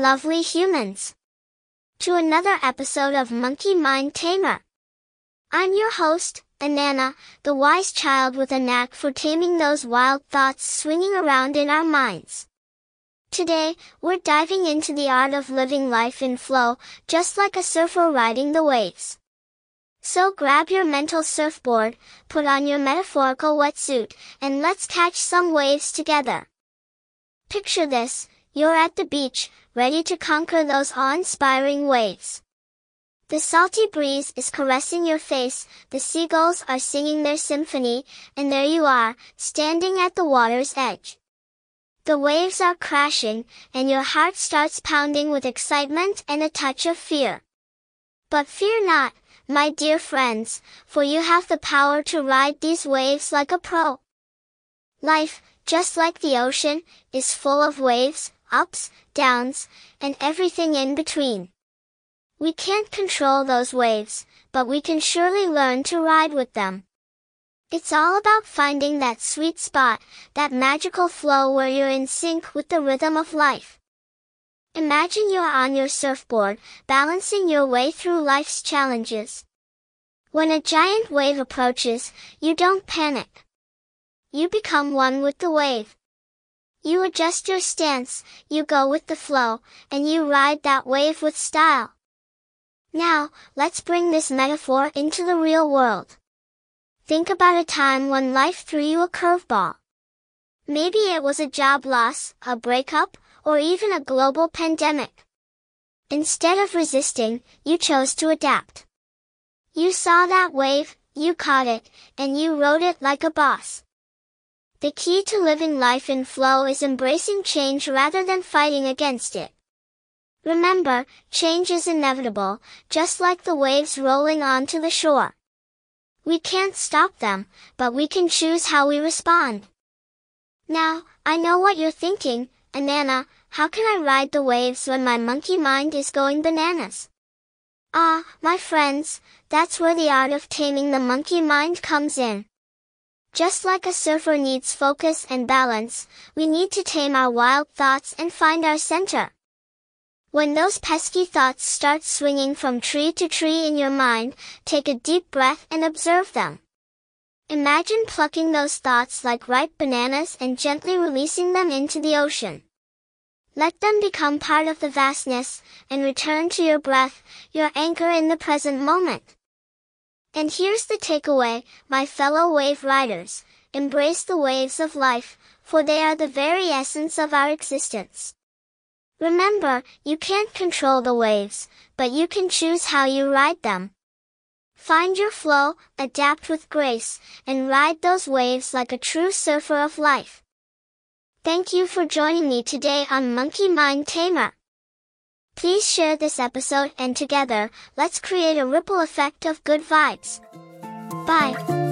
lovely humans, to another episode of Monkey Mind Tamer. I'm your host, Anana, the wise child with a knack for taming those wild thoughts swinging around in our minds. Today, we're diving into the art of living life in flow, just like a surfer riding the waves. So grab your mental surfboard, put on your metaphorical wetsuit, and let's catch some waves together. Picture this, you're at the beach, ready to conquer those awe-inspiring waves. The salty breeze is caressing your face, the seagulls are singing their symphony, and there you are, standing at the water's edge. The waves are crashing, and your heart starts pounding with excitement and a touch of fear. But fear not, my dear friends, for you have the power to ride these waves like a pro. Life, just like the ocean, is full of waves, ups, downs, and everything in between. We can't control those waves, but we can surely learn to ride with them. It's all about finding that sweet spot, that magical flow where you're in sync with the rhythm of life. Imagine you're on your surfboard, balancing your way through life's challenges. When a giant wave approaches, you don't panic. You become one with the wave. You adjust your stance, you go with the flow, and you ride that wave with style. Now, let's bring this metaphor into the real world. Think about a time when life threw you a curveball. Maybe it was a job loss, a breakup, or even a global pandemic. Instead of resisting, you chose to adapt. You saw that wave, you caught it, and you rode it like a boss. The key to living life in flow is embracing change rather than fighting against it. Remember, change is inevitable, just like the waves rolling onto the shore. We can't stop them, but we can choose how we respond. Now, I know what you're thinking, Anana, how can I ride the waves when my monkey mind is going bananas? Ah, my friends, that's where the art of taming the monkey mind comes in. Just like a surfer needs focus and balance, we need to tame our wild thoughts and find our center. When those pesky thoughts start swinging from tree to tree in your mind, take a deep breath and observe them. Imagine plucking those thoughts like ripe bananas and gently releasing them into the ocean. Let them become part of the vastness, and return to your breath, your anchor in the present moment. And here's the takeaway, my fellow wave riders, embrace the waves of life, for they are the very essence of our existence. Remember, you can't control the waves, but you can choose how you ride them. Find your flow, adapt with grace, and ride those waves like a true surfer of life. Thank you for joining me today on Monkey Mind Tamer. Please share this episode and together, let's create a ripple effect of good vibes. Bye.